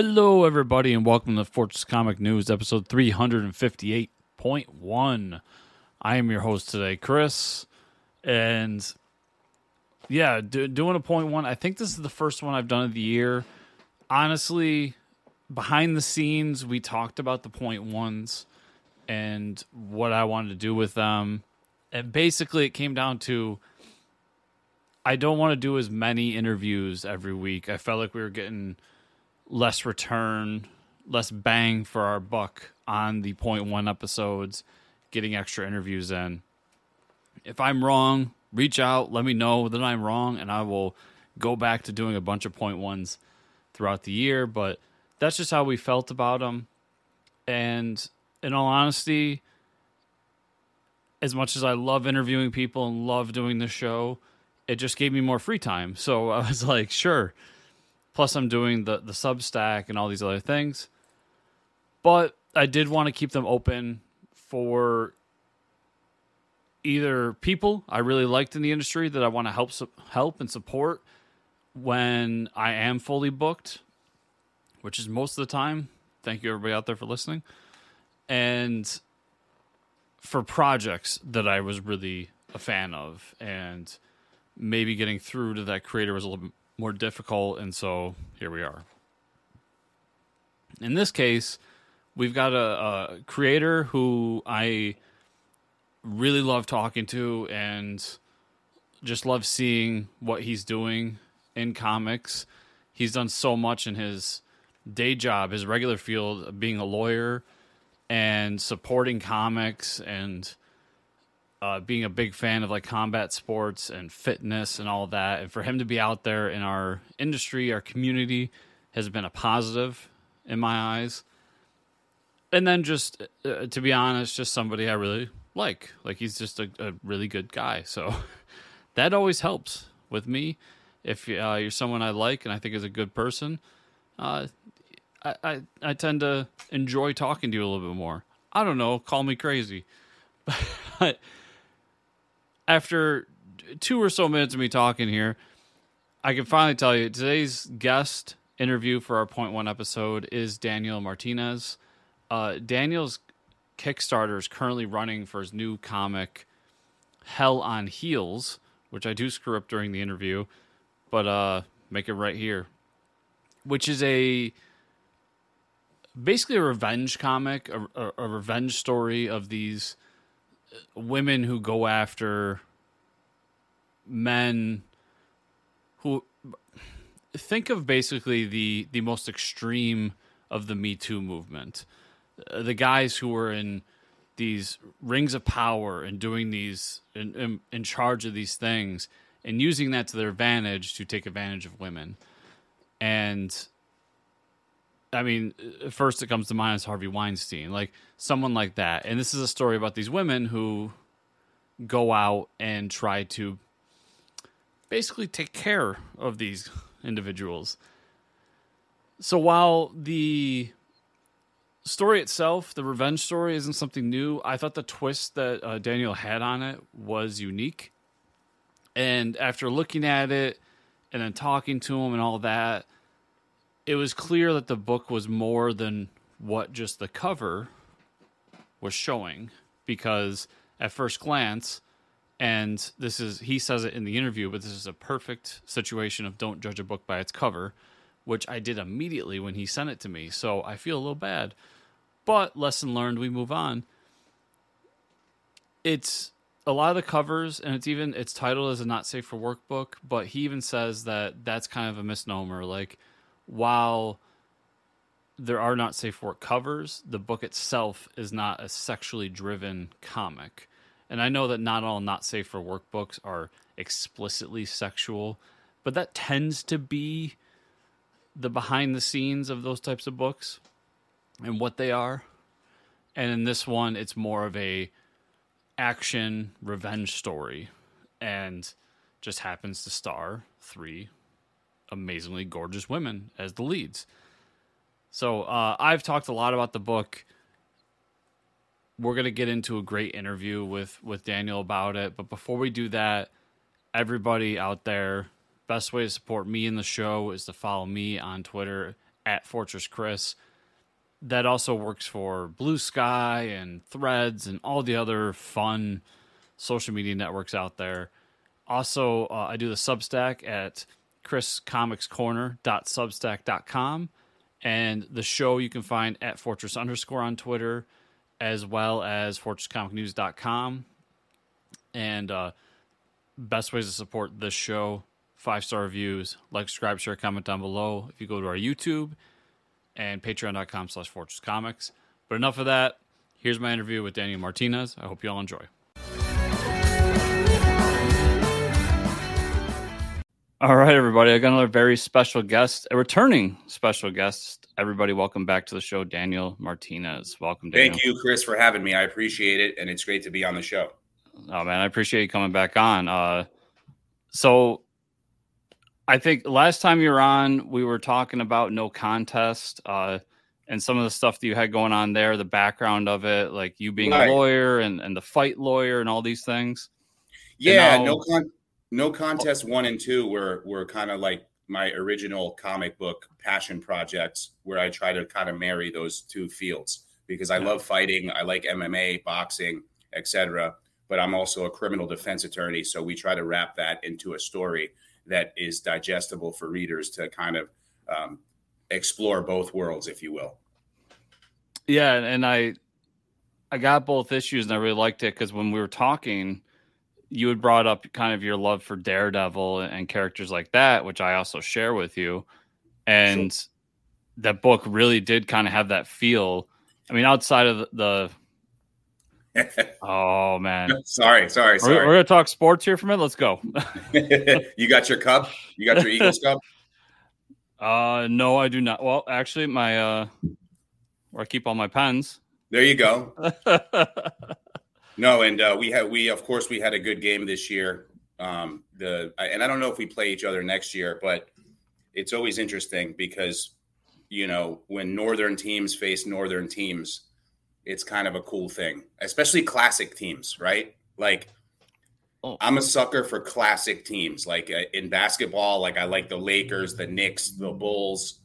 Hello, everybody, and welcome to Fortress Comic News, episode 358.1. I am your host today, Chris, and yeah, do, doing a point one. I think this is the first one I've done of the year. Honestly, behind the scenes, we talked about the point ones and what I wanted to do with them. And basically, it came down to I don't want to do as many interviews every week. I felt like we were getting less return, less bang for our buck on the point one episodes, getting extra interviews in. If I'm wrong, reach out, let me know that I'm wrong, and I will go back to doing a bunch of point ones throughout the year. But that's just how we felt about them. And in all honesty, as much as I love interviewing people and love doing the show, it just gave me more free time. So I was like, sure. Plus, I'm doing the the Substack and all these other things. But I did want to keep them open for either people I really liked in the industry that I want to help help and support when I am fully booked, which is most of the time. Thank you everybody out there for listening. And for projects that I was really a fan of and maybe getting through to that creator was a little bit more difficult and so here we are. In this case, we've got a, a creator who I really love talking to and just love seeing what he's doing in comics. He's done so much in his day job, his regular field, being a lawyer and supporting comics and uh, being a big fan of like combat sports and fitness and all that. And for him to be out there in our industry, our community, has been a positive in my eyes. And then just uh, to be honest, just somebody I really like. Like he's just a, a really good guy. So that always helps with me. If uh, you're someone I like and I think is a good person, uh, I, I, I tend to enjoy talking to you a little bit more. I don't know, call me crazy. But after two or so minutes of me talking here, I can finally tell you today's guest interview for our point one episode is Daniel Martinez. Uh, Daniel's Kickstarter is currently running for his new comic, Hell on Heels, which I do screw up during the interview, but uh, make it right here, which is a basically a revenge comic, a, a, a revenge story of these women who go after men who think of basically the the most extreme of the Me Too movement. Uh, the guys who were in these rings of power and doing these in, in, in, charge of these things and using that to their advantage to take advantage of women. And i mean uh, first it comes to mind is harvey weinstein like someone like that and this is a story about these women who go out and try to basically take care of these individuals so while the story itself, the revenge story, isn't something new. I thought the twist that uh, Daniel had on it was unique. And after looking at it and then talking to him and all that, it was clear that the book was more than what just the cover was showing. Because at first glance, and this is, he says it in the interview, but this is a perfect situation of don't judge a book by its cover, which I did immediately when he sent it to me. So I feel a little bad but lesson learned, we move on. It's a lot of the covers, and it's even it's titled as a not safe for work book. But he even says that that's kind of a misnomer. Like while there are not safe work covers, the book itself is not a sexually driven comic. And I know that not all not safe for work books are explicitly sexual, but that tends to be the behind the scenes of those types of books and what they are. And in this one, it's more of a action revenge story, and just happens to star three amazingly gorgeous women as the leads. So uh, I've talked a lot about the book. We're gonna get into a great interview with with Daniel about it, but before we do that, everybody out there, best way to support me in the show is to follow me on Twitter at Fortress Chris. That also works for Blue Sky and Threads and all the other fun social media networks out there. Also, uh, I do the Substack at chriscomicscorner.substack.com. And the show you can find at Fortress underscore on Twitter, as well as fortresscomicnews.com. And uh, best ways to support this show five star reviews, like, subscribe, share, comment down below. If you go to our YouTube and patreon.com slash fortress comics. But enough of that. Here's my interview with Daniel Martinez. I hope you all enjoy. All right, everybody. I got another very special guest, a returning special guest. Everybody, welcome back to the show, Daniel Martinez. Welcome, Daniel. Thank you, Chris, for having me. I appreciate it, and it's great to be on the show. Oh man, I appreciate you coming back on. Uh, so, I think last time you were on, we were talking about no contest uh, and some of the stuff that you had going on there, the background of it, like you being right. a lawyer and, and the fight lawyer and all these things. Yeah, now, no con- no contest one and two were were kind of like my original comic book passion projects where I try to kind of marry those two fields because I love fighting, I like MMA, boxing, etc. But I'm also a criminal defense attorney, so we try to wrap that into a story that is digestible for readers to kind of um, explore both worlds, if you will. Yeah, and I I got both issues, and I really liked it because when we were talking you had brought up kind of your love for Daredevil and characters like that, which I also share with you. And sure. that book really did kind of have that feel. I mean, outside of the, the oh man, sorry, sorry, sorry. We're, we're, gonna talk sports here for a minute. Let's go. you got your cup? You got your Eagles cup? Uh, no, I do not. Well, actually, my uh, where I keep all my pens. There you go. No, and uh, we had we of course we had a good game this year. Um, the and I don't know if we play each other next year, but it's always interesting because you know when northern teams face northern teams, it's kind of a cool thing, especially classic teams, right? Like oh. I'm a sucker for classic teams. Like uh, in basketball, like I like the Lakers, the Knicks, the Bulls.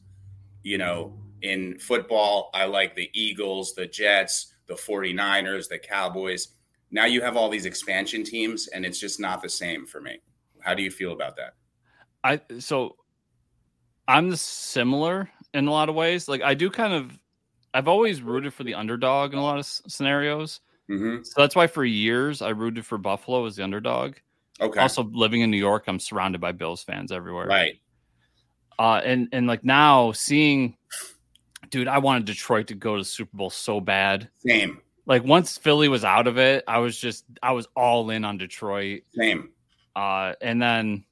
You know, in football, I like the Eagles, the Jets, the 49ers, the Cowboys now you have all these expansion teams and it's just not the same for me. How do you feel about that? I so I'm similar in a lot of ways. Like I do kind of I've always rooted for the underdog in a lot of scenarios. Mm-hmm. So that's why for years I rooted for Buffalo as the underdog. Okay. Also living in New York, I'm surrounded by Bills fans everywhere. Right. Uh, and and like now seeing, dude, I wanted Detroit to go to the Super Bowl so bad. Same. Like once Philly was out of it, I was just I was all in on Detroit. Same. Uh, and then,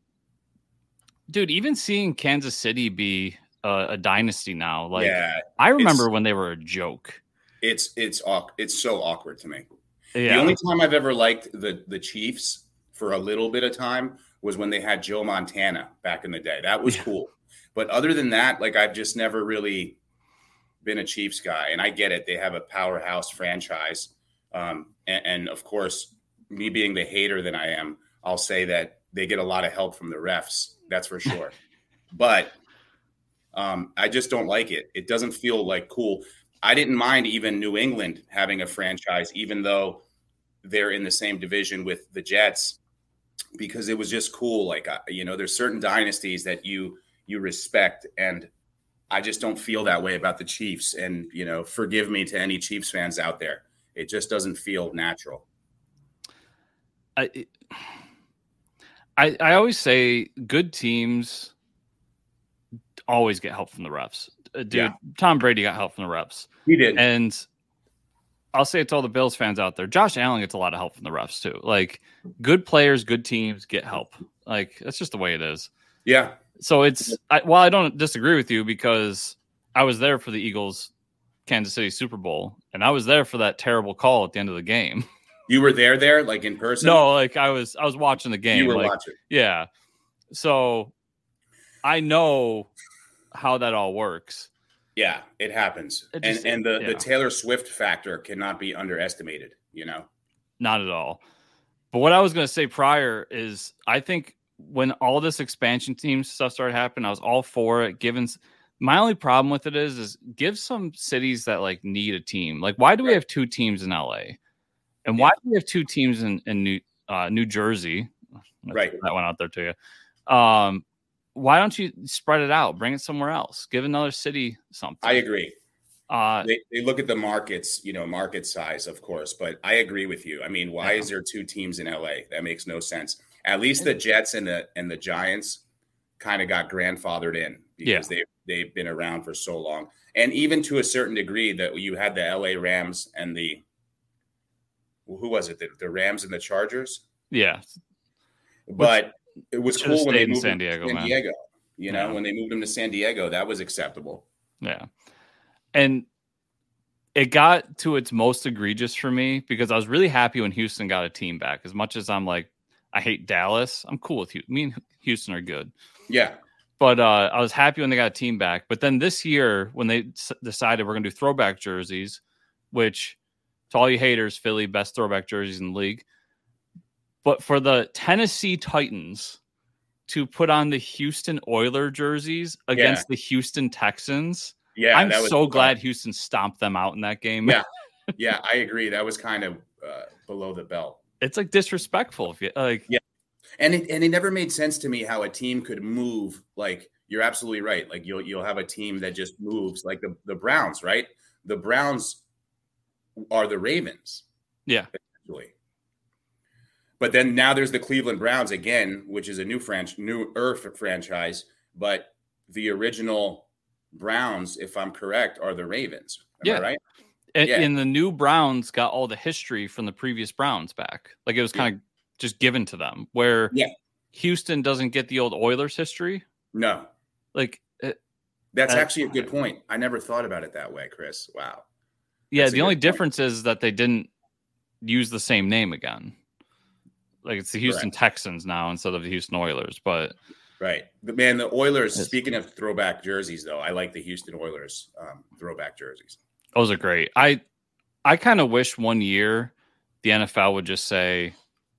dude, even seeing Kansas City be a, a dynasty now, like yeah, I remember when they were a joke. It's it's it's so awkward to me. Yeah. The only time I've ever liked the the Chiefs for a little bit of time was when they had Joe Montana back in the day. That was yeah. cool. But other than that, like I've just never really been a Chiefs guy, and I get it. They have a powerhouse franchise, um, and, and, of course, me being the hater that I am, I'll say that they get a lot of help from the refs. That's for sure. but um, I just don't like it. It doesn't feel like cool. I didn't mind even New England having a franchise, even though they're in the same division with the Jets, because it was just cool. Like uh, you know, there's certain dynasties that you you respect, and I just don't feel that way about the Chiefs. And, you know, forgive me to any Chiefs fans out there. It just doesn't feel natural. I, I, I always say good teams always get help from the refs. Uh, dude, yeah. Tom Brady got help from the refs. He did. And I'll say it to all the Bills fans out there. Josh Allen gets a lot of help from the refs too. Like good players, good teams get help. Like that's just the way it is. Yeah so it's I, well, I don't disagree with you because I was there for the Eagles Kansas City Super Bowl, and I was there for that terrible call at the end of the game. You were there, there, like in person? No, like I was, I was watching the game. You were like, watching, yeah. So I know how that all works. Yeah, it happens, it just, and and the yeah. the Taylor Swift factor cannot be underestimated. You know, not at all. But what I was going to say prior is, I think when all this expansion team stuff started happening, I was all for it. Given My only problem with it is, is give some cities that like need a team. Like, why do we have two teams in LA, and why do we have two teams in in New uh, New Jersey? Right, that went out there to you. Um, why don't you spread it out? Bring it somewhere else. Give another city something. I agree. Uh, they, they look at the markets, you know, market size, of course, but I agree with you. I mean, why yeah. is there two teams in LA? That makes no sense. At least the Jets and the and the Giants kind of got grandfathered in because yeah. they they've been around for so long, and even to a certain degree that you had the LA Rams and the who was it the, the Rams and the Chargers? Yeah, but it was cool when they moved San Diego. San Diego, you know, yeah. when they moved him to San Diego, that was acceptable. Yeah, and it got to its most egregious for me because I was really happy when Houston got a team back. As much as I'm like, I hate Dallas, I'm cool with Houston. Me and Houston are good. Yeah. But uh, I was happy when they got a team back. But then this year, when they s- decided we're going to do throwback jerseys, which to all you haters, Philly, best throwback jerseys in the league. But for the Tennessee Titans to put on the Houston Oiler jerseys against yeah. the Houston Texans, yeah, I'm so glad Houston stomped them out in that game. Yeah, yeah, I agree. That was kind of uh, below the belt. It's like disrespectful. If you like, yeah, and it and it never made sense to me how a team could move. Like you're absolutely right. Like you'll you'll have a team that just moves, like the the Browns, right? The Browns are the Ravens. Yeah, essentially. But then now there's the Cleveland Browns again, which is a new franchise, new Earth franchise. But the original Browns, if I'm correct, are the Ravens. Am yeah. right? And, yeah. and the new Browns got all the history from the previous Browns back. Like it was kind yeah. of just given to them, where yeah. Houston doesn't get the old Oilers history. No. Like it, that's uh, actually a good point. I never thought about it that way, Chris. Wow. Yeah, that's the only point. difference is that they didn't use the same name again. Like it's the Houston Correct. Texans now instead of the Houston Oilers, but Right. But man, the Oilers, speaking of throwback jerseys, though, I like the Houston Oilers um, throwback jerseys. Those are great. I I kind of wish one year the NFL would just say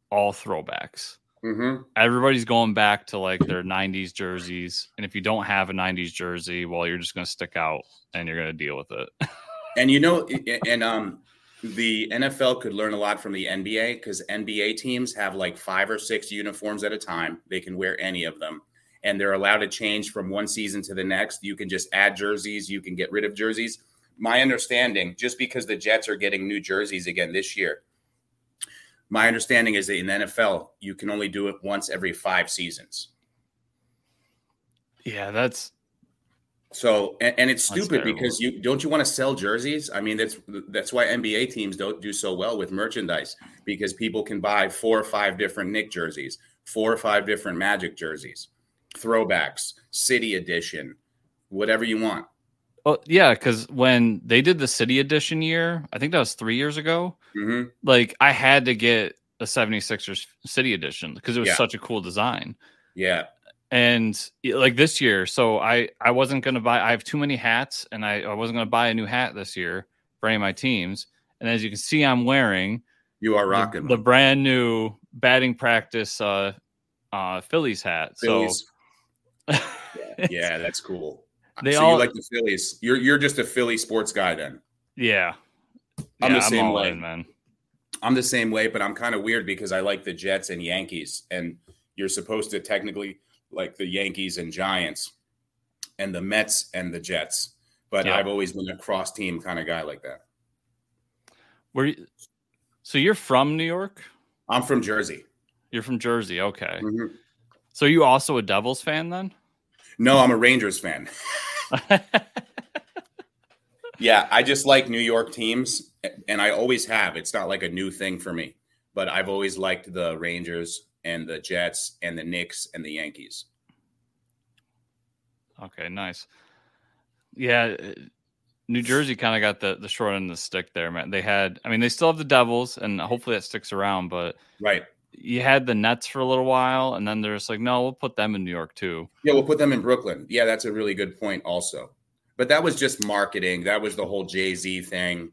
all throwbacks. Mm-hmm. Everybody's going back to like their 90s jerseys. And if you don't have a 90s jersey, well, you're just going to stick out and you're going to deal with it. and you know, and um, the NFL could learn a lot from the NBA because NBA teams have like five or six uniforms at a time. They can wear any of them and they're allowed to change from one season to the next. You can just add jerseys, you can get rid of jerseys. My understanding, just because the Jets are getting new jerseys again this year, my understanding is that in the NFL, you can only do it once every five seasons. Yeah, that's so, and, and it's stupid because you don't you want to sell jerseys? I mean, that's that's why NBA teams don't do so well with merchandise because people can buy four or five different Knick jerseys, four or five different Magic jerseys throwbacks, city edition, whatever you want. Well, yeah, because when they did the city edition year, I think that was three years ago. Mm-hmm. Like I had to get a 76ers city edition because it was yeah. such a cool design. Yeah. And like this year, so I I wasn't gonna buy. I have too many hats, and I, I wasn't gonna buy a new hat this year for any of my teams. And as you can see, I'm wearing you are rocking the, the brand new batting practice uh uh Phillies hat. Phillies. So yeah, yeah, that's cool. They so all, you like the Phillies. You're you're just a Philly sports guy then. Yeah. I'm yeah, the same way, in, man. I'm the same way, but I'm kind of weird because I like the Jets and Yankees, and you're supposed to technically like the Yankees and Giants, and the Mets and the Jets. But yeah. I've always been a cross team kind of guy like that. Where, you, so you're from New York? I'm from Jersey. You're from Jersey, okay. Mm-hmm. So you also a Devils fan then? No, I'm a Rangers fan. yeah, I just like New York teams, and I always have. It's not like a new thing for me, but I've always liked the Rangers and the Jets and the Knicks and the Yankees. Okay, nice. Yeah, uh, New Jersey kind of got the the short end of the stick there, man. They had, I mean, they still have the Devils, and hopefully that sticks around. But right, you had the Nets for a little while, and then they're just like, no, we'll put them in New York too. Yeah, we'll put them in Brooklyn. Yeah, that's a really good point, also. But that was just marketing. That was the whole Jay Z thing,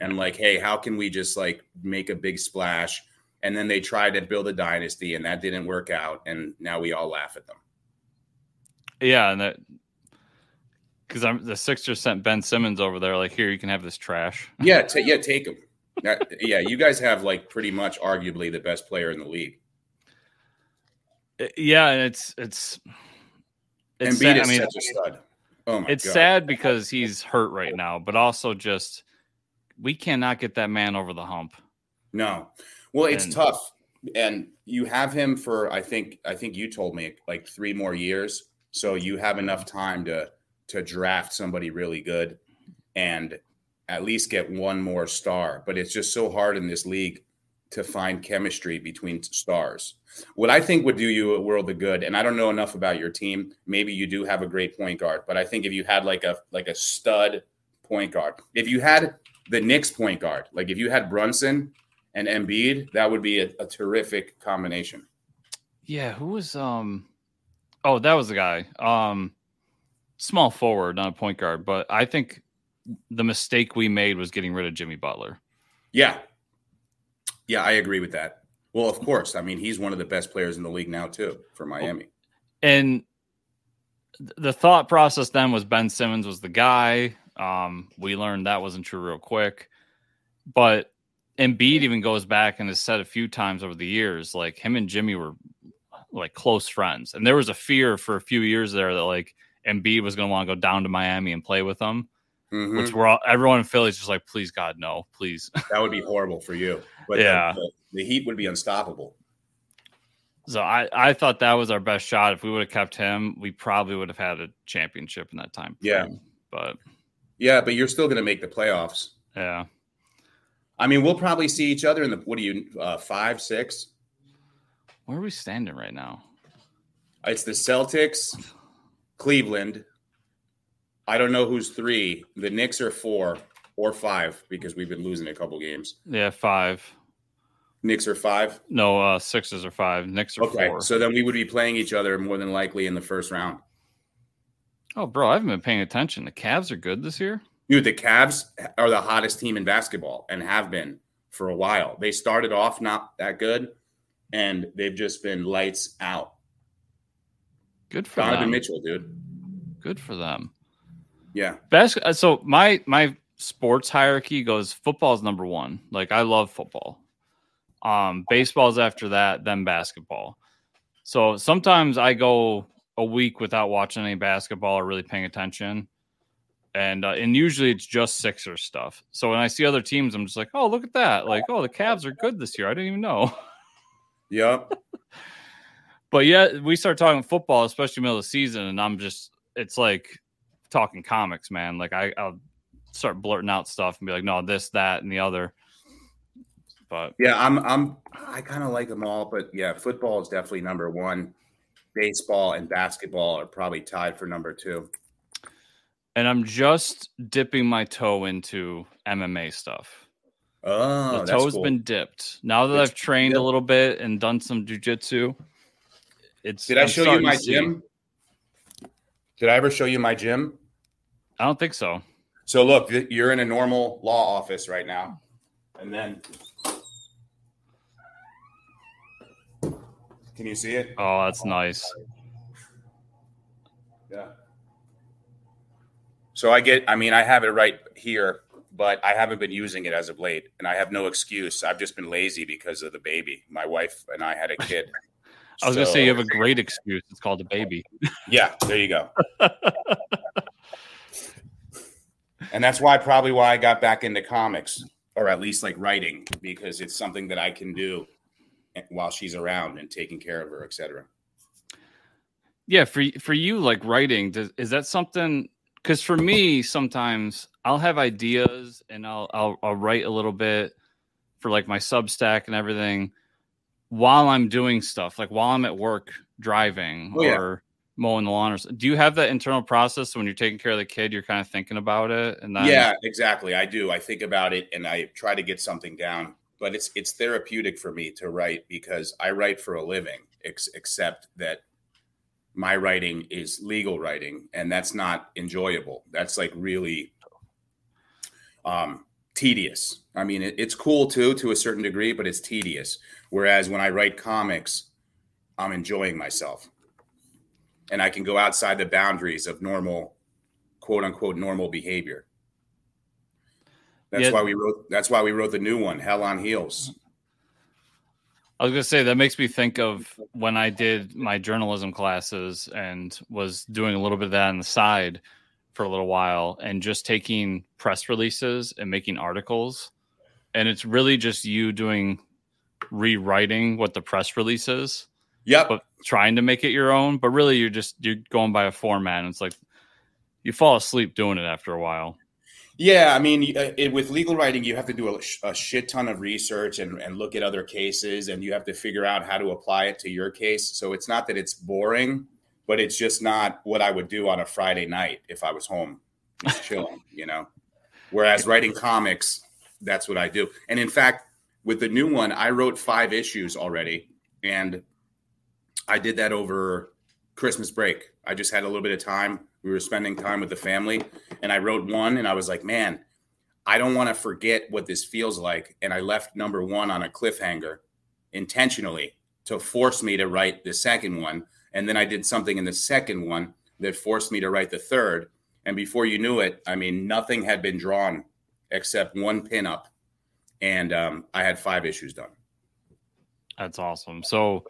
and like, hey, how can we just like make a big splash? And then they tried to build a dynasty, and that didn't work out, and now we all laugh at them. Yeah, and that because I'm the Sixers sent Ben Simmons over there. Like, here you can have this trash. Yeah, t- yeah, take him. Uh, yeah, you guys have like pretty much arguably the best player in the league. Uh, yeah, and it's it's it's Embiid sad. is I mean, such a stud. Oh my it's God. sad because he's hurt right now, but also just we cannot get that man over the hump. No, well, it's and, tough, and you have him for I think I think you told me like three more years, so you have enough time to to draft somebody really good and at least get one more star. But it's just so hard in this league to find chemistry between stars. What I think would do you a world of good, and I don't know enough about your team. Maybe you do have a great point guard, but I think if you had like a like a stud point guard, if you had the Knicks point guard, like if you had Brunson and Embiid, that would be a, a terrific combination. Yeah, who was um oh that was the guy. Um small forward, not a point guard, but I think the mistake we made was getting rid of Jimmy Butler. Yeah, yeah, I agree with that. Well, of course. I mean, he's one of the best players in the league now, too, for Miami. And the thought process then was Ben Simmons was the guy. Um, we learned that wasn't true real quick. But Embiid even goes back and has said a few times over the years, like him and Jimmy were like close friends. And there was a fear for a few years there that like Embiid was going to want to go down to Miami and play with them. Mm-hmm. Which we're all, everyone in Philly is just like, please God, no, please. That would be horrible for you. But yeah, the, the, Heat would be unstoppable. So I, I thought that was our best shot. If we would have kept him, we probably would have had a championship in that time. Yeah, but yeah, but you're still going to make the playoffs. Yeah. I mean, we'll probably see each other in the what are you uh, five, six? Where are we standing right now? It's the Celtics, Cleveland, I don't know who's three. The Knicks are four or five because we've been losing a couple games. Yeah, five. Knicks are five. No, uh, Sixers are five. Knicks are okay, four. So then we would be playing each other more than likely in the first round. Oh, bro, I haven't been paying attention. The Cavs are good this year. Dude, the Cavs are the hottest team in basketball and have been for a while. They started off not that good, and they've just been lights out. Good for Donovan them. Mitchell, dude. Good for them. Yeah. Best. Uh, so my my sports hierarchy goes football is number one. Like I love football. Um, baseball's after that, then basketball. So sometimes I go a week without watching any basketball or really paying attention. And uh, and usually it's just Sixers stuff. So when I see other teams, I'm just like, oh, look at that! Like, oh, the Cavs are good this year. I didn't even know. Yep. but yeah, we start talking football, especially middle of the season, and I'm just, it's like talking comics, man. Like I, I'll start blurting out stuff and be like, no, this, that, and the other. But yeah, I'm, I'm, I kind of like them all, but yeah, football is definitely number one. Baseball and basketball are probably tied for number two. And I'm just dipping my toe into MMA stuff. Oh, the toe's cool. been dipped. Now that it's, I've trained a little bit and done some jujitsu, it's. Did I show you my gym? Did I ever show you my gym? I don't think so. So look, you're in a normal law office right now, and then can you see it? Oh, that's nice. Yeah. So I get, I mean, I have it right here, but I haven't been using it as of late, and I have no excuse. I've just been lazy because of the baby. My wife and I had a kid. I was so, gonna say you have a great excuse. It's called a baby. Yeah, there you go. and that's why probably why I got back into comics, or at least like writing, because it's something that I can do while she's around and taking care of her, etc. Yeah, for for you, like writing, does, is that something? Because for me, sometimes I'll have ideas and I'll, I'll I'll write a little bit for like my Substack and everything while I'm doing stuff, like while I'm at work driving oh, or yeah. mowing the lawn. Or, do you have that internal process when you're taking care of the kid? You're kind of thinking about it, and then... yeah, exactly. I do. I think about it, and I try to get something down. But it's it's therapeutic for me to write because I write for a living. Ex- except that my writing is legal writing, and that's not enjoyable. That's like really um, tedious. I mean, it, it's cool too to a certain degree, but it's tedious. Whereas when I write comics, I'm enjoying myself, and I can go outside the boundaries of normal quote unquote normal behavior. That's yeah. why we wrote. That's why we wrote the new one, Hell on Heels. I was gonna say that makes me think of when I did my journalism classes and was doing a little bit of that on the side for a little while, and just taking press releases and making articles, and it's really just you doing rewriting what the press release is. Yep. But trying to make it your own, but really you're just you're going by a format. And it's like you fall asleep doing it after a while. Yeah, I mean, uh, it, with legal writing, you have to do a, a, shit ton of research and, and look at other cases, and you have to figure out how to apply it to your case. So it's not that it's boring, but it's just not what I would do on a Friday night if I was home chilling, you know. Whereas writing comics, that's what I do. And in fact, with the new one, I wrote five issues already, and I did that over Christmas break. I just had a little bit of time. We were spending time with the family, and I wrote one, and I was like, man, I don't want to forget what this feels like. And I left number one on a cliffhanger intentionally to force me to write the second one. And then I did something in the second one that forced me to write the third. And before you knew it, I mean, nothing had been drawn except one pinup. And um, I had five issues done. That's awesome. So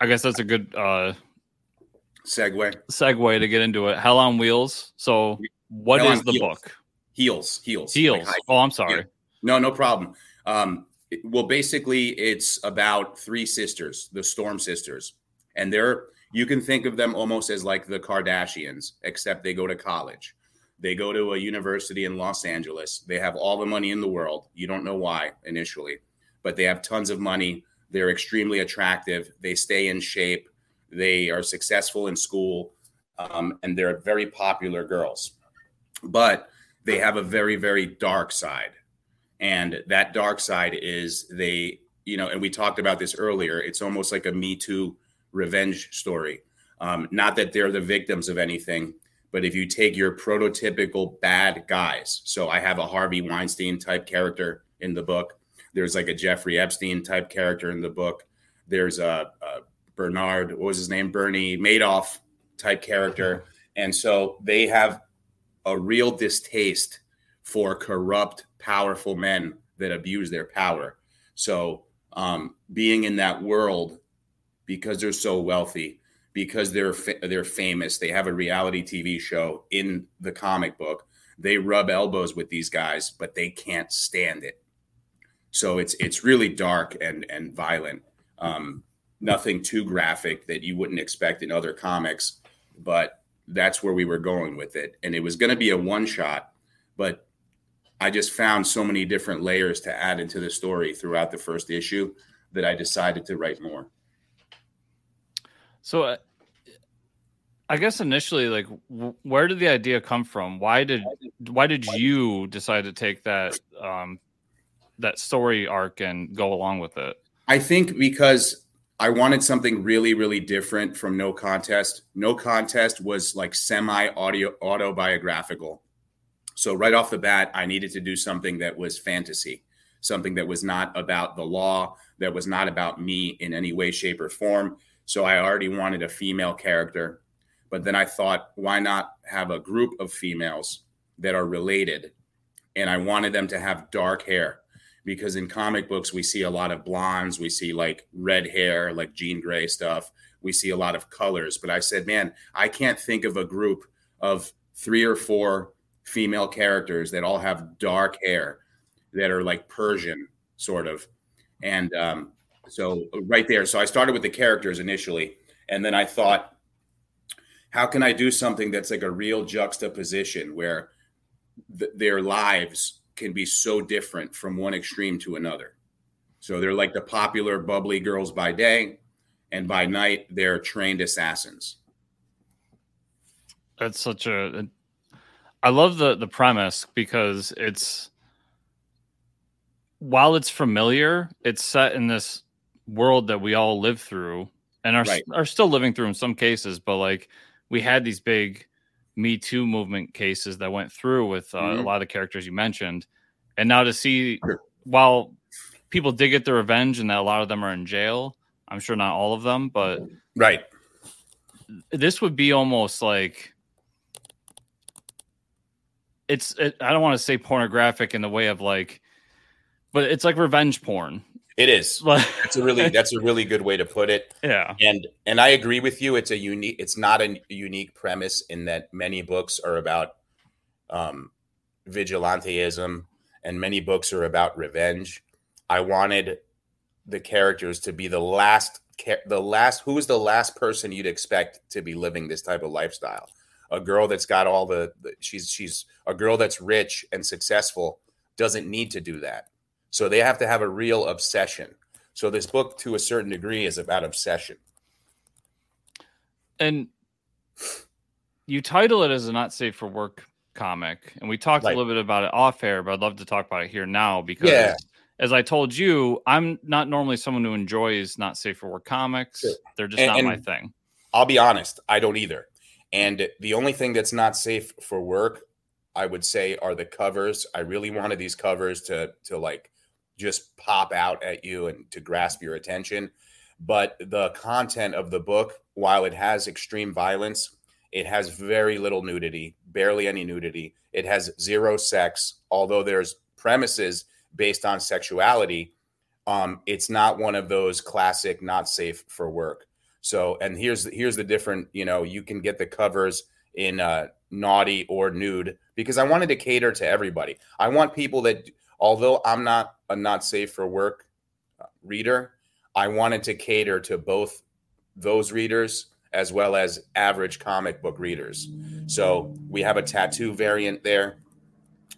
I guess that's a good uh, segue segue to get into it. Hell on Wheels. So, what Hell is the heels. book? Heels, heels, heels. Like oh, I'm sorry. Yeah. No, no problem. Um, well, basically, it's about three sisters, the Storm sisters, and they're you can think of them almost as like the Kardashians, except they go to college. They go to a university in Los Angeles. They have all the money in the world. You don't know why initially, but they have tons of money they're extremely attractive. They stay in shape. They are successful in school, um, and they're very popular girls. But they have a very, very dark side. And that dark side is they, you know, and we talked about this earlier. It's almost like a Me Too revenge story. Um, not that they're the victims of anything, but if you take your prototypical bad guys, so I have a Harvey Weinstein type character in the book. There's like a Jeffrey Epstein type character in the book. There's a, a Bernard, what was his name? Bernie Madoff type character. And so they have a real distaste for corrupt, powerful men that abuse their power. So um, being in that world, because they're so wealthy, because they're fa- they're famous, they have a reality TV show in the comic book. They rub elbows with these guys, but they can't stand it. So it's it's really dark and and violent. Um, nothing too graphic that you wouldn't expect in other comics, but that's where we were going with it. And it was going to be a one shot, but I just found so many different layers to add into the story throughout the first issue that I decided to write more. So, uh, I guess initially, like, w- where did the idea come from? Why did why did you decide to take that um, that story arc and go along with it? I think because I wanted something really, really different from No Contest. No Contest was like semi audio autobiographical. So right off the bat, I needed to do something that was fantasy, something that was not about the law, that was not about me in any way, shape, or form. So I already wanted a female character. But then I thought, why not have a group of females that are related? And I wanted them to have dark hair because in comic books we see a lot of blondes, we see like red hair, like Jean Grey stuff. We see a lot of colors, but I said, man, I can't think of a group of three or four female characters that all have dark hair that are like Persian sort of. And um, so right there, so I started with the characters initially, and then I thought, how can I do something that's like a real juxtaposition where th- their lives can be so different from one extreme to another. So they're like the popular bubbly girls by day, and by night they're trained assassins. That's such a. I love the the premise because it's while it's familiar, it's set in this world that we all live through and are right. are still living through in some cases. But like we had these big me Too movement cases that went through with uh, mm-hmm. a lot of the characters you mentioned, and now to see while people did get their revenge and that a lot of them are in jail, I'm sure not all of them, but right, this would be almost like it's it, I don't want to say pornographic in the way of like, but it's like revenge porn. It is. that's a really that's a really good way to put it. Yeah. And and I agree with you. It's a unique. It's not a unique premise in that many books are about um, vigilanteism and many books are about revenge. I wanted the characters to be the last the last who is the last person you'd expect to be living this type of lifestyle a girl that's got all the, the, she's she's a girl that's rich and successful doesn't need to do that so they have to have a real obsession so this book to a certain degree is about obsession and you title it as a not safe for work comic and we talked a little bit about it off air but i'd love to talk about it here now because yeah. as i told you i'm not normally someone who enjoys not safe for work comics sure. they're just and, not and my thing i'll be honest i don't either and the only thing that's not safe for work, I would say, are the covers. I really wanted these covers to to like just pop out at you and to grasp your attention. But the content of the book, while it has extreme violence, it has very little nudity, barely any nudity. It has zero sex, although there's premises based on sexuality. Um, it's not one of those classic not safe for work. So, and here's here's the different. You know, you can get the covers in uh, naughty or nude because I wanted to cater to everybody. I want people that, although I'm not a not safe for work uh, reader, I wanted to cater to both those readers as well as average comic book readers. So we have a tattoo variant there.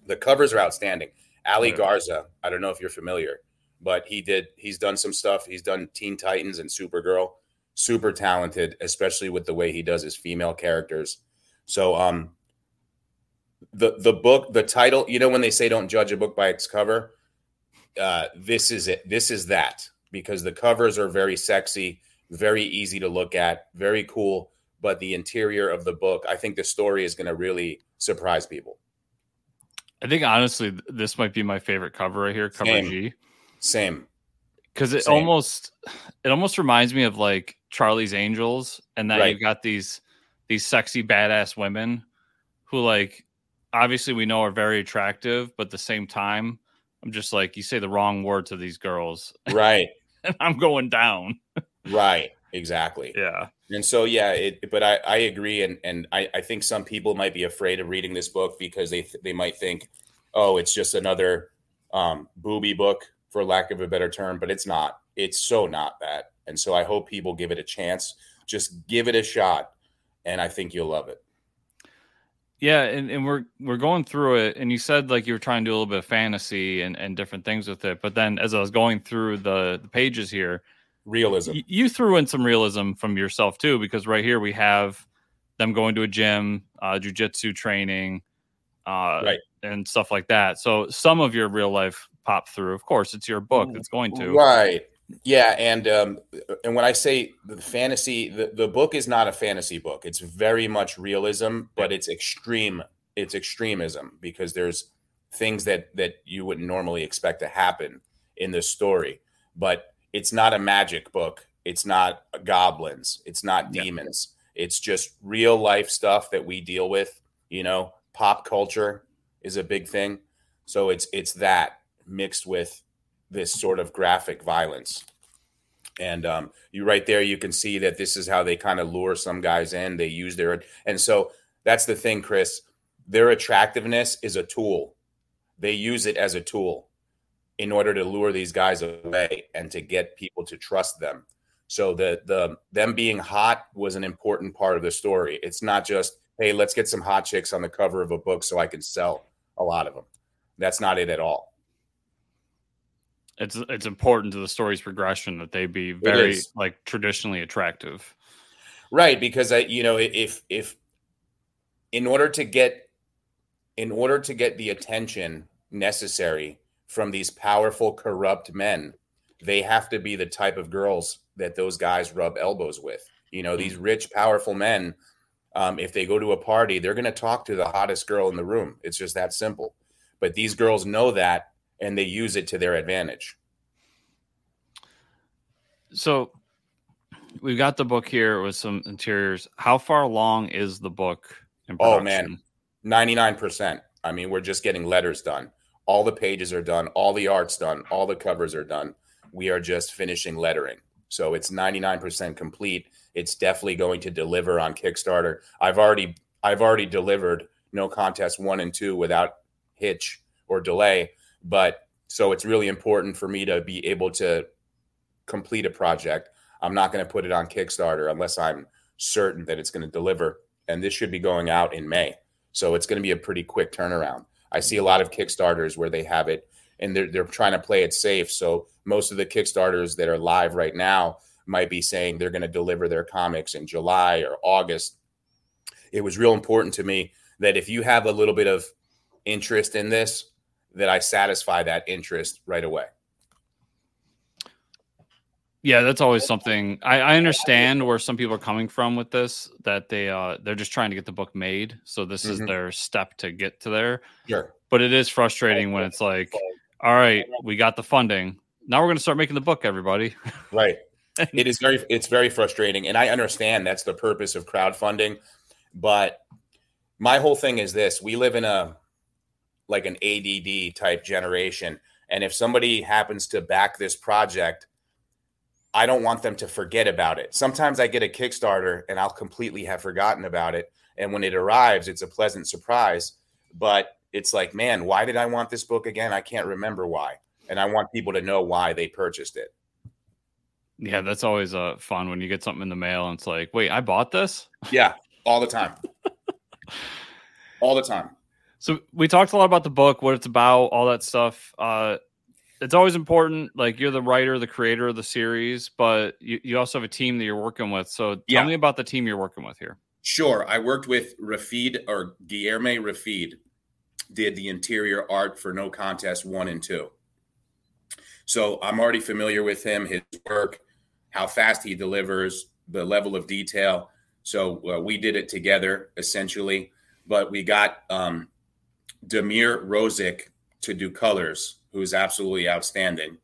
The covers are outstanding. Ale Garza, I don't know if you're familiar, but he did. He's done some stuff. He's done Teen Titans and Supergirl super talented, especially with the way he does his female characters. So, um, the the book, the title, you know, when they say don't judge a book by its cover, uh, this is it. This is that because the covers are very sexy, very easy to look at, very cool. But the interior of the book, I think the story is going to really surprise people. I think honestly, this might be my favorite cover right here, cover Same. G. Same because it Same. almost it almost reminds me of like Charlie's Angels, and that right. you've got these these sexy badass women who like obviously we know are very attractive, but at the same time, I'm just like you say the wrong word to these girls, right? and I'm going down, right? Exactly. Yeah. And so yeah, it, but I, I agree, and and I, I think some people might be afraid of reading this book because they they might think, oh, it's just another um, booby book for lack of a better term, but it's not. It's so not that. And so I hope people give it a chance. Just give it a shot, and I think you'll love it. Yeah, and, and we're we're going through it, and you said like you were trying to do a little bit of fantasy and, and different things with it, but then as I was going through the, the pages here, realism, y- you threw in some realism from yourself too, because right here we have them going to a gym, uh, jujitsu training, uh, right, and stuff like that. So some of your real life pop through. Of course, it's your book that's going to. Right. Yeah, and um, and when I say the fantasy, the, the book is not a fantasy book. It's very much realism, but it's extreme. It's extremism because there's things that that you wouldn't normally expect to happen in this story. But it's not a magic book. It's not goblins. It's not demons. Yeah. It's just real life stuff that we deal with. You know, pop culture is a big thing. So it's it's that mixed with this sort of graphic violence. And um, you right there, you can see that this is how they kind of lure some guys in. They use their, and so that's the thing, Chris. Their attractiveness is a tool. They use it as a tool in order to lure these guys away and to get people to trust them. So the the them being hot was an important part of the story. It's not just hey, let's get some hot chicks on the cover of a book so I can sell a lot of them. That's not it at all it's it's important to the story's progression that they be very like traditionally attractive. Right because i you know if if in order to get in order to get the attention necessary from these powerful corrupt men they have to be the type of girls that those guys rub elbows with. You know these mm. rich powerful men um, if they go to a party they're going to talk to the hottest girl in the room. It's just that simple. But these girls know that and they use it to their advantage. So we've got the book here with some interiors. How far along is the book? oh man, ninety nine percent. I mean, we're just getting letters done. All the pages are done, all the art's done, all the covers are done. We are just finishing lettering. So it's 99% complete. It's definitely going to deliver on Kickstarter. I've already I've already delivered no contest 1 and 2 without hitch or delay, but so it's really important for me to be able to complete a project. I'm not going to put it on Kickstarter unless I'm certain that it's going to deliver. And this should be going out in May. So it's going to be a pretty quick turnaround. I see a lot of Kickstarters where they have it and they're, they're trying to play it safe. So most of the Kickstarters that are live right now might be saying they're going to deliver their comics in July or August. It was real important to me that if you have a little bit of interest in this, that I satisfy that interest right away. Yeah, that's always something I, I, understand where some people are coming from with this, that they uh they're just trying to get the book made. So this mm-hmm. is their step to get to there. Sure. But it is frustrating when it's like, all right, we got the funding. Now we're gonna start making the book, everybody. Right. it is very it's very frustrating. And I understand that's the purpose of crowdfunding. But my whole thing is this we live in a like an ADD type generation. And if somebody happens to back this project I don't want them to forget about it. Sometimes I get a Kickstarter and I'll completely have forgotten about it. And when it arrives, it's a pleasant surprise. But it's like, man, why did I want this book again? I can't remember why. And I want people to know why they purchased it. Yeah, that's always uh, fun when you get something in the mail and it's like, wait, I bought this? Yeah, all the time. all the time. So we talked a lot about the book, what it's about, all that stuff. Uh, it's always important. Like you're the writer, the creator of the series, but you, you also have a team that you're working with. So tell yeah. me about the team you're working with here. Sure. I worked with Rafid or Guillerme Rafid, did the interior art for No Contest one and two. So I'm already familiar with him, his work, how fast he delivers, the level of detail. So uh, we did it together essentially, but we got um, Damir Rozik to do colors who's absolutely outstanding.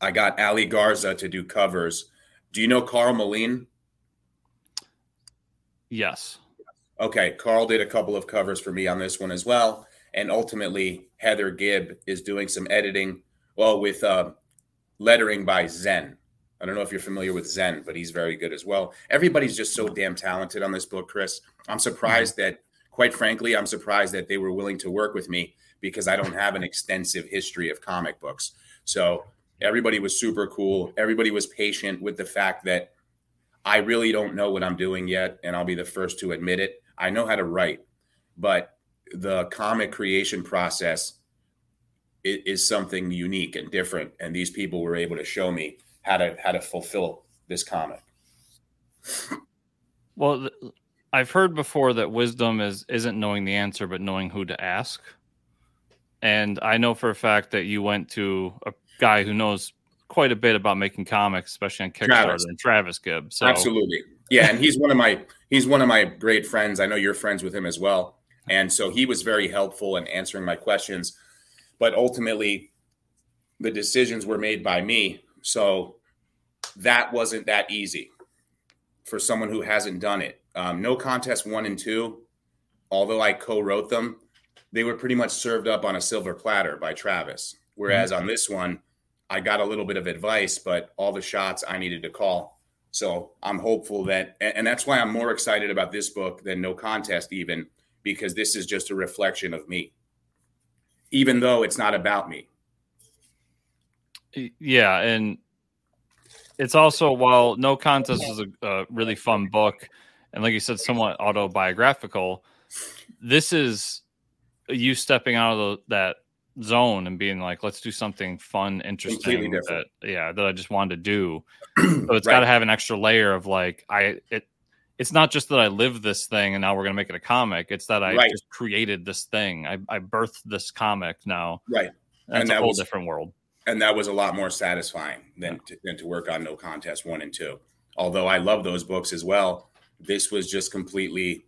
I got Ale Garza to do covers. Do you know Karl Moline? Yes. Okay. Karl did a couple of covers for me on this one as well. And ultimately, Heather Gibb is doing some editing, well, with uh, lettering by Zen. I don't know if you're familiar with Zen, but he's very good as well. Everybody's just so damn talented on this book, Chris. I'm surprised mm-hmm. that, quite frankly, I'm surprised that they were willing to work with me because I don't have an extensive history of comic books. So everybody was super cool. Everybody was patient with the fact that I really don't know what I'm doing yet, and I'll be the first to admit it. I know how to write, but the comic creation process is something unique and different, and these people were able to show me how to how to fulfill this comic. Well, I've heard before that wisdom is isn't knowing the answer, but knowing who to ask. And I know for a fact that you went to a guy who knows quite a bit about making comics, especially on Kickstarter, Travis. and Travis Gibb. So. Absolutely, yeah, and he's one of my he's one of my great friends. I know you're friends with him as well, and so he was very helpful in answering my questions. But ultimately, the decisions were made by me, so that wasn't that easy for someone who hasn't done it. Um, no contest one and two, although I co-wrote them they were pretty much served up on a silver platter by Travis. Whereas mm-hmm. on this one, I got a little bit of advice, but all the shots I needed to call. So I'm hopeful that, and that's why I'm more excited about this book than No Contest, even because this is just a reflection of me, even though it's not about me. Yeah. And it's also, while No Contest is a, a really fun book, and like you said, somewhat autobiographical, this is you stepping out of the, that zone and being like, let's do something fun, interesting that yeah, that I just wanted to do. so it's right. got to have an extra layer of like I it. It's not just that I live this thing and now we're gonna make it a comic. It's that I right. just created this thing. I, I birthed this comic now. Right. That's and that a whole was, different world. And that was a lot more satisfying than yeah. to, than to work on No Contest one and two. Although I love those books as well, this was just completely.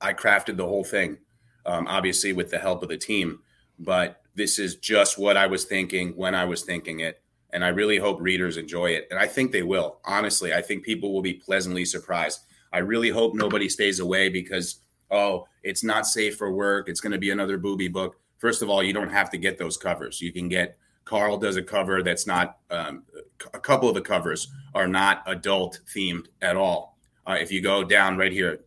I crafted the whole thing um, obviously with the help of the team. But this is just what I was thinking when I was thinking it. And I really hope readers enjoy it. And I think they will. Honestly, I think people will be pleasantly surprised. I really hope nobody stays away because oh, it's not safe for work. It's going to be another booby book. First of all, you don't have to get those covers. You can get Karl does a cover that's not um, a couple of the covers are not adult themed at all. Uh, if you go down right here,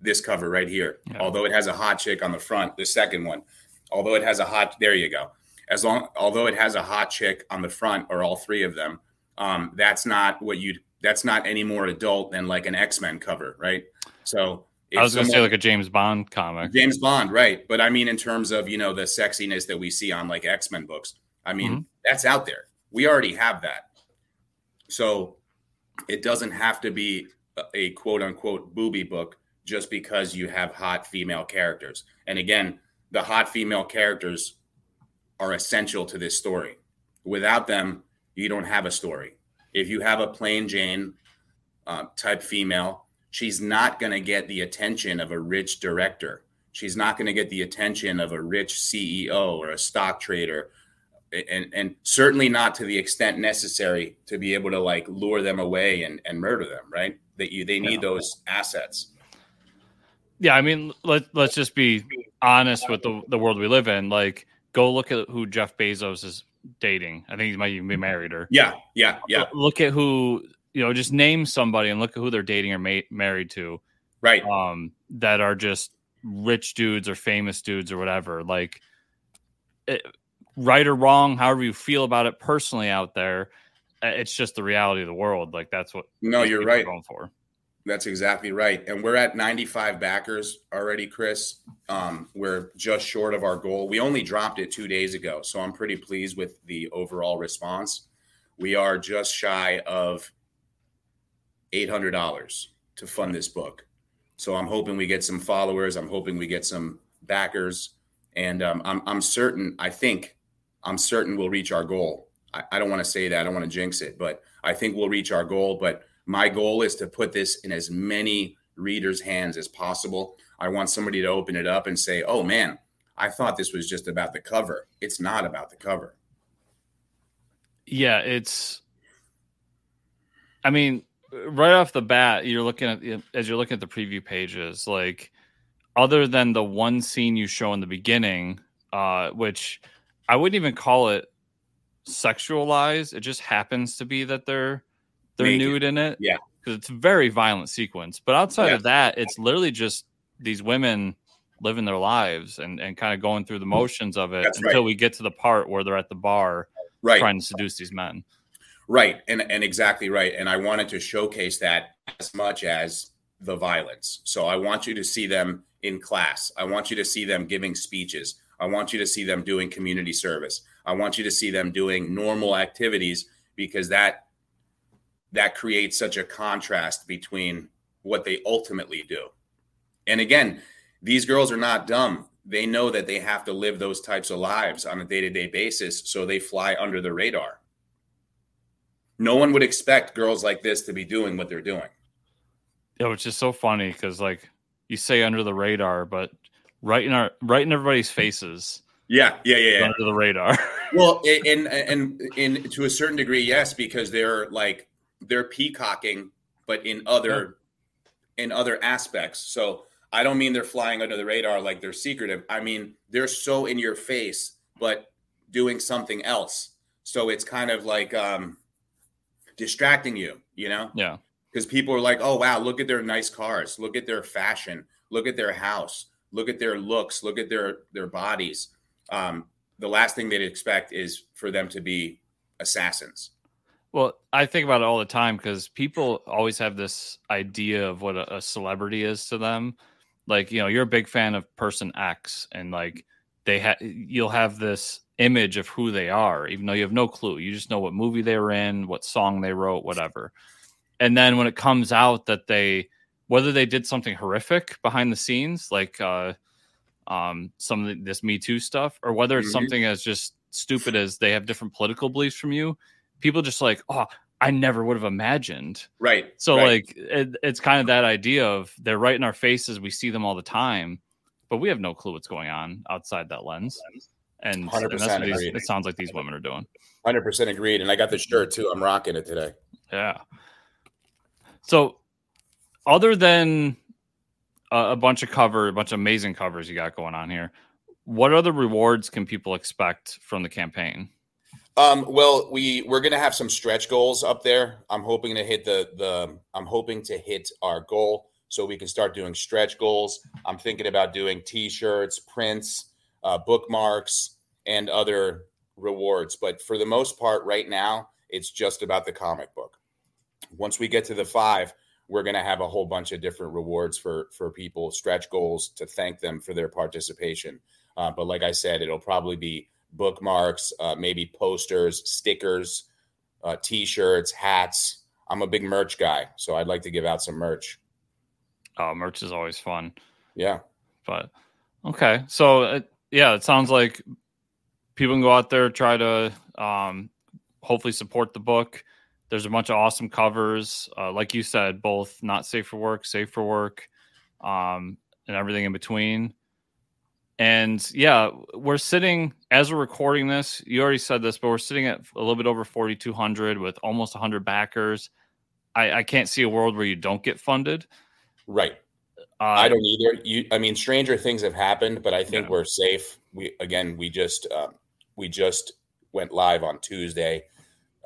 this cover right here, yeah. although it has a hot chick on the front, the second one, although it has a hot, there you go. As long, although it has a hot chick on the front, or all three of them, um, that's not what you. That's not any more adult than like an X Men cover, right? So I was going to say like a James Bond comic. James Bond, right? But I mean, in terms of you know the sexiness that we see on like X Men books, I mean mm-hmm. that's out there. We already have that. So it doesn't have to be a quote unquote booby book just because you have hot female characters. And again, the hot female characters are essential to this story. Without them, you don't have a story. If you have a plain Jane uh, type female, she's not going to get the attention of a rich director. She's not going to get the attention of a rich CEO or a stock trader and and certainly not to the extent necessary to be able to like lure them away and, and murder them right that you they need yeah. those assets. Yeah i mean let, let's just be honest with the, the world we live in. Like go look at who jeff bezos is dating. I think he might even be married or yeah yeah yeah. Look at who you know just name somebody and look at who they're dating or ma- married to. Right. Um that are just rich dudes or famous dudes or whatever. Like it, right or wrong, however you feel about it personally out there, it's just the reality of the world. Like that's what. No, you're right. Going for. That's exactly right. And we're at 95 backers already, Chris. Um, we're just short of our goal. We only dropped it two days ago, so I'm pretty pleased with the overall response. We are just shy of $800 to fund this book. So I'm hoping we get some followers. I'm hoping we get some backers. And um, I'm, I'm certain, I think I'm certain we'll reach our goal. I, I don't want to say that. I don't want to jinx it, but I think we'll reach our goal. But my goal is to put this in as many readers' hands as possible. I want somebody to open it up and say, oh man, I thought this was just about the cover. It's not about the cover. Yeah, it's. I mean, right off the bat, you're looking at as you're looking at the preview pages, like other than the one scene you show in the beginning, uh, which I wouldn't even call it sexualized. It just happens to be that they're they're Naked. nude in it. Yeah, because it's a very violent sequence. But outside yeah. of that, it's literally just these women living their lives and and kind of going through the motions of it That's until right. we get to the part where they're at the bar right. trying to seduce these men. Right, and and exactly right. And I wanted to showcase that as much as the violence. So I want you to see them in class. I want you to see them giving speeches. I want you to see them doing community service. I want you to see them doing normal activities because that that creates such a contrast between what they ultimately do. And again, these girls are not dumb. They know that they have to live those types of lives on a day-to-day basis, so they fly under the radar. No one would expect girls like this to be doing what they're doing. Yeah, which is so funny because like you say under the radar, but right in our right in everybody's faces. Yeah, yeah, yeah, yeah. under the radar. well, and and in to a certain degree, yes, because they're like they're peacocking, but in other yeah. in other aspects. So I don't mean they're flying under the radar like they're secretive. I mean they're so in your face, but doing something else. So it's kind of like um distracting you, you know? Yeah. Because people are like, oh wow, look at their nice cars, look at their fashion, look at their house look at their looks, look at their their bodies. Um, the last thing they'd expect is for them to be assassins. Well, I think about it all the time because people always have this idea of what a, a, celebrity is to them. Like, you know, you're a big fan of person X, and like they have, you'll have this image of who they are, even though you have no clue. You just know what movie they were in, what song they wrote, whatever. And then when it comes out that they whether they did something horrific behind the scenes, like uh, um, some of this Me Too stuff, or whether it's mm-hmm. something as just stupid as they have different political beliefs from you, people just like, oh, I never would have imagined. Right. So right. like, it, it's kind of that idea of they're right in our faces. We see them all the time, but we have no clue what's going on outside that lens. And, and that's what these, it sounds like these women are doing. Hundred percent agreed. And I got the shirt too. I'm rocking it today. Yeah. So other than a, bunch of cover, a bunch of amazing covers you got going on here. What other rewards can people expect from the campaign? Um, well, we we're gonna have some stretch goals up there. I'm hoping to hit the the I'm hoping to hit our goal so we can start doing stretch goals. I'm thinking about doing T-shirts, prints, uh, bookmarks, and other rewards. But for the most part, right now, it's just about the comic book. Once we get to the five, we're going to have a whole bunch of different rewards for for people, stretch goals to thank them for their participation. Uh, but like I said, it'll probably be bookmarks, uh, maybe posters, stickers, uh, t-shirts, hats. I'm a big merch guy, so I'd like to give out some merch. Oh, merch is always fun. Yeah, but okay, so uh, yeah, it sounds like people can go out there try to um, hopefully support the book. There's a bunch of awesome covers, uh, like you said, both not safe for work, safe for work, um, and everything in between. And yeah, we're sitting as we're recording this. You already said this, but we're sitting at a little bit over 4,200 with almost 100 backers. I, I can't see a world where you don't get funded. Right. Uh, I don't either. You, I mean, stranger things have happened, but I think yeah. we're safe. We again, we just um, we just went live on Tuesday.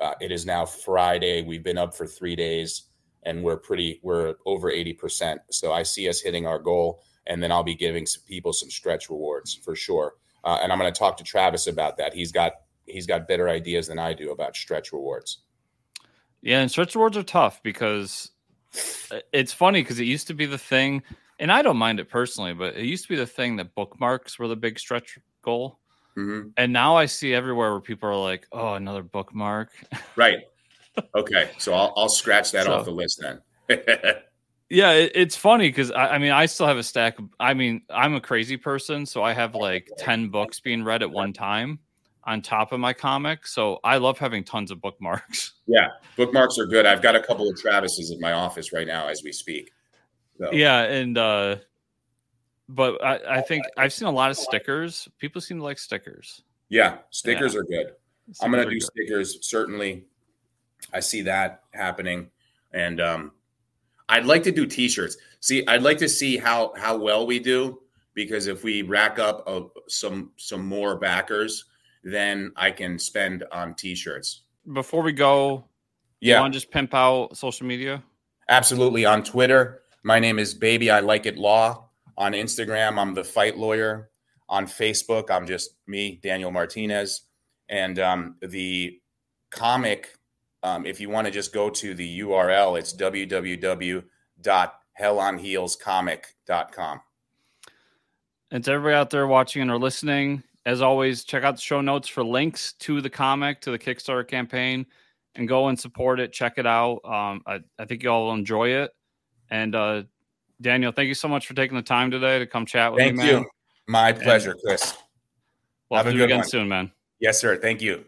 Uh, it is now Friday. We've been up for three days, and we're pretty we're over eighty percent. So I see us hitting our goal and then I'll be giving some people some stretch rewards for sure. Uh, and I'm going to talk to Travis about that. He's got he's got better ideas than I do about stretch rewards. Yeah, and stretch rewards are tough because it's funny because it used to be the thing, and I don't mind it personally, but it used to be the thing that bookmarks were the big stretch goal. Mm-hmm. And now I see everywhere where people are like, "Oh, another bookmark." Right. Okay, so I'll I'll scratch that so, off the list then. Yeah, it, it's funny because I, I, mean, I still have a stack. Of, I mean, I'm a crazy person, so I have like ten books being read at one time on top of my comic. So I love having tons of bookmarks. Yeah, bookmarks are good. I've got a couple of Travis's in my office right now as we speak. So. Yeah, and uh, but I, I think I've seen a lot of stickers. People seem to like stickers. Yeah, stickers yeah. are good. Stickers I'm gonna do good. stickers certainly. I see that happening, and um, I'd like to do t-shirts. See, I'd like to see how how well we do because if we rack up a, some some more backers, then I can spend on t-shirts. Before we go, yeah, want to just pimp out social media? Absolutely. On Twitter, my name is Baby I Like It Law. On Instagram, I'm the Fight Lawyer. On Facebook, I'm just me, Daniel Martinez, and um, the comic um, if you want to just go to the URL, it's www.hellonheelscomic.com. And to everybody out there watching and or listening, as always, check out the show notes for links to the comic, to the Kickstarter campaign, and go and support it. Check it out. Um, I, I think you all will enjoy it. And uh, Daniel, thank you so much for taking the time today to come chat with thank me. Thank you. My pleasure, Chris. We'll have, have a good again one. soon, man. Yes, sir. Thank you.